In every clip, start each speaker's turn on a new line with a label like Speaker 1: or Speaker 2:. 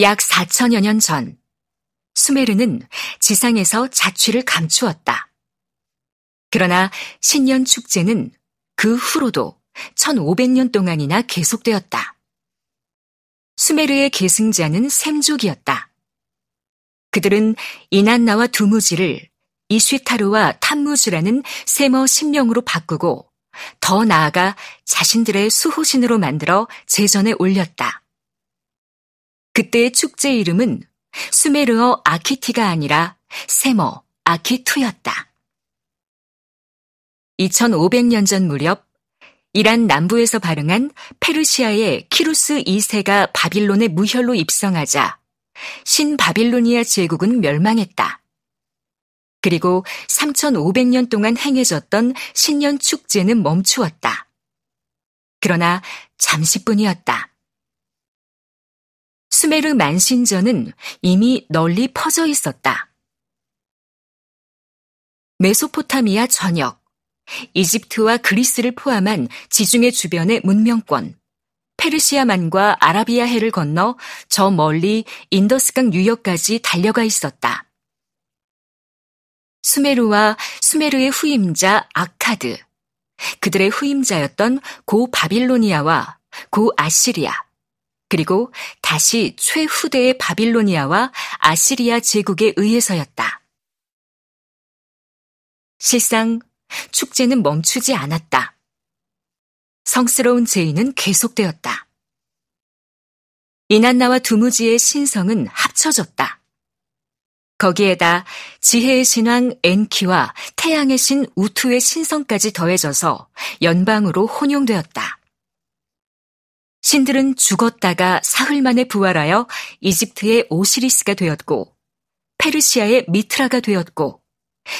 Speaker 1: 약 4천여 년 전, 수메르는 지상에서 자취를 감추었다. 그러나 신년 축제는 그 후로도 1500년 동안이나 계속되었다. 수메르의 계승자는 샘족이었다. 그들은 이난나와 두무지를 이쉬타르와 탐무즈라는 세머 신명으로 바꾸고 더 나아가 자신들의 수호신으로 만들어 제전에 올렸다. 그때의 축제 이름은 수메르어 아키티가 아니라 세머 아키투였다. 2500년 전 무렵 이란 남부에서 발흥한 페르시아의 키루스 2세가 바빌론의 무혈로 입성하자 신바빌로니아 제국은 멸망했다. 그리고 3500년 동안 행해졌던 신년 축제는 멈추었다. 그러나 잠시뿐이었다. 수메르 만신전은 이미 널리 퍼져 있었다. 메소포타미아 전역, 이집트와 그리스를 포함한 지중해 주변의 문명권, 페르시아만과 아라비아해를 건너 저 멀리 인더스강 유역까지 달려가 있었다. 수메르와 수메르의 후임자 아카드, 그들의 후임자였던 고 바빌로니아와 고 아시리아, 그리고 다시 최후대의 바빌로니아와 아시리아 제국에 의해서였다. 실상 축제는 멈추지 않았다. 성스러운 제의는 계속되었다. 이난나와 두무지의 신성은 합쳐졌다. 거기에다 지혜의 신왕 엔키와 태양의 신 우투의 신성까지 더해져서 연방으로 혼용되었다. 신들은 죽었다가 사흘 만에 부활하여 이집트의 오시리스가 되었고, 페르시아의 미트라가 되었고,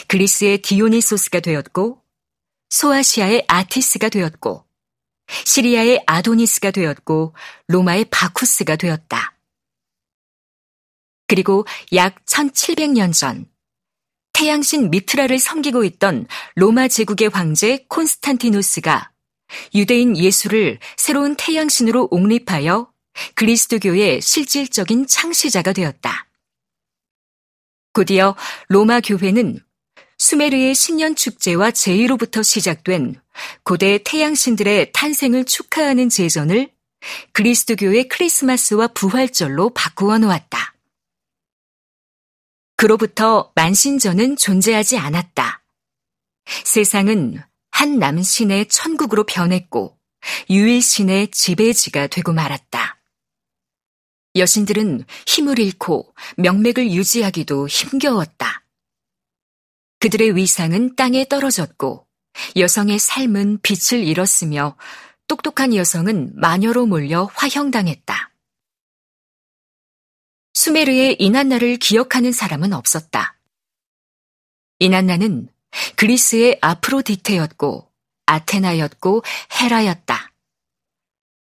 Speaker 1: 그리스의 디오니소스가 되었고, 소아시아의 아티스가 되었고, 시리아의 아도니스가 되었고, 로마의 바쿠스가 되었다. 그리고 약 1700년 전, 태양신 미트라를 섬기고 있던 로마 제국의 황제 콘스탄티누스가 유대인 예수를 새로운 태양신으로 옹립하여 그리스도교의 실질적인 창시자가 되었다. 곧이어 로마 교회는 수메르의 신년 축제와 제의로부터 시작된 고대 태양신들의 탄생을 축하하는 제전을 그리스도교의 크리스마스와 부활절로 바꾸어 놓았다. 그로부터 만신전은 존재하지 않았다. 세상은 한 남신의 천국으로 변했고 유일신의 지배지가 되고 말았다. 여신들은 힘을 잃고 명맥을 유지하기도 힘겨웠다. 그들의 위상은 땅에 떨어졌고 여성의 삶은 빛을 잃었으며 똑똑한 여성은 마녀로 몰려 화형당했다. 수메르의 이난나를 기억하는 사람은 없었다. 이난나는 그리스의 아프로디테였고 아테나였고 헤라였다.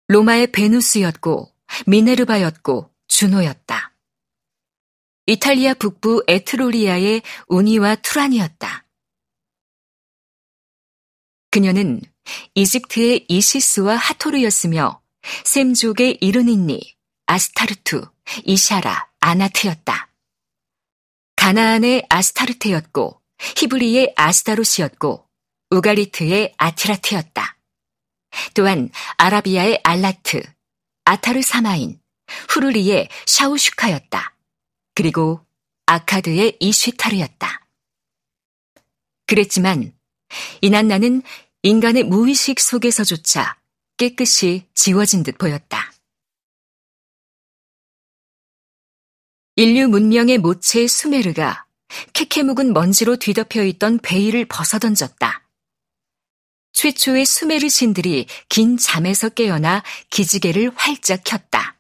Speaker 1: 로마의 베누스였고 미네르바였고 주노였다. 이탈리아 북부 에트로리아의 우니와 투란이었다. 그녀는 이집트의 이시스와 하토르였으며 셈족의 이르니니, 아스타르투, 이샤라, 아나트였다. 가나안의 아스타르테였고 히브리의 아스타로시였고 우가리트의 아티라트였다. 또한 아라비아의 알라트, 아타르 사마인, 후르리의 샤우슈카였다. 그리고 아카드의 이쉬타르였다. 그랬지만 이난나는 인간의 무의식 속에서조차 깨끗이 지워진 듯 보였다. 인류 문명의 모체 수메르가 캐캐 묵은 먼지로 뒤덮여 있던 베일을 벗어던졌다. 최초의 수메르 신들이 긴 잠에서 깨어나 기지개를 활짝 켰다.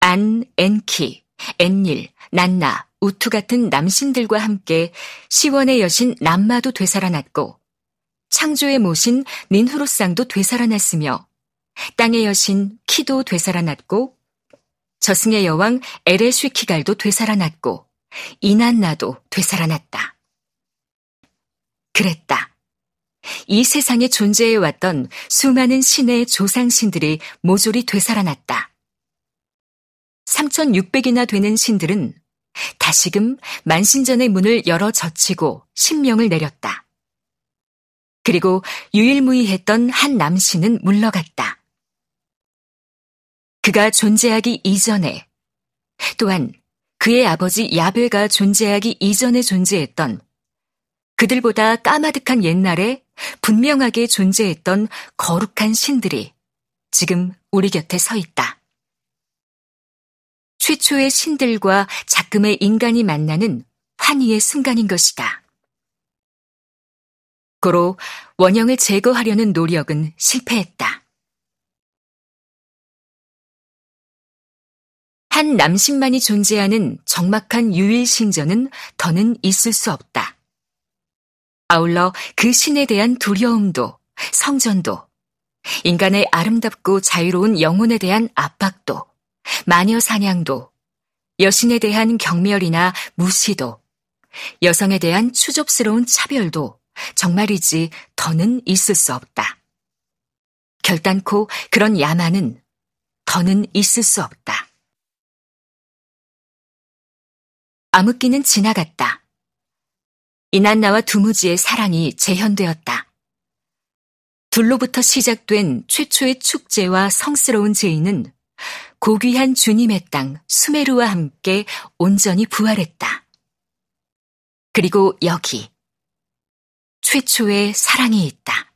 Speaker 1: 안, 엔키, 엔닐, 난나, 우투 같은 남신들과 함께 시원의 여신 남마도 되살아났고 창조의 모신 닌후로상도 되살아났으며 땅의 여신 키도 되살아났고 저승의 여왕 에레쉬키갈도 되살아났고 이난 나도 되살아났다. 그랬다. 이 세상에 존재해왔던 수많은 신의 조상신들이 모조리 되살아났다. 3,600이나 되는 신들은 다시금 만신전의 문을 열어 젖히고 신명을 내렸다. 그리고 유일무이했던 한 남신은 물러갔다. 그가 존재하기 이전에 또한 그의 아버지 야베가 존재하기 이전에 존재했던 그들보다 까마득한 옛날에 분명하게 존재했던 거룩한 신들이 지금 우리 곁에 서 있다. 최초의 신들과 작금의 인간이 만나는 환희의 순간인 것이다. 고로 원형을 제거하려는 노력은 실패했다. 한 남신만이 존재하는 정막한 유일 신전은 더는 있을 수 없다. 아울러 그 신에 대한 두려움도, 성전도, 인간의 아름답고 자유로운 영혼에 대한 압박도, 마녀 사냥도, 여신에 대한 경멸이나 무시도, 여성에 대한 추접스러운 차별도 정말이지 더는 있을 수 없다. 결단코 그런 야만은 더는 있을 수 없다. 암흑기는 지나갔다. 이난나와 두무지의 사랑이 재현되었다. 둘로부터 시작된 최초의 축제와 성스러운 제의는 고귀한 주님의 땅 수메르와 함께 온전히 부활했다. 그리고 여기 최초의 사랑이 있다.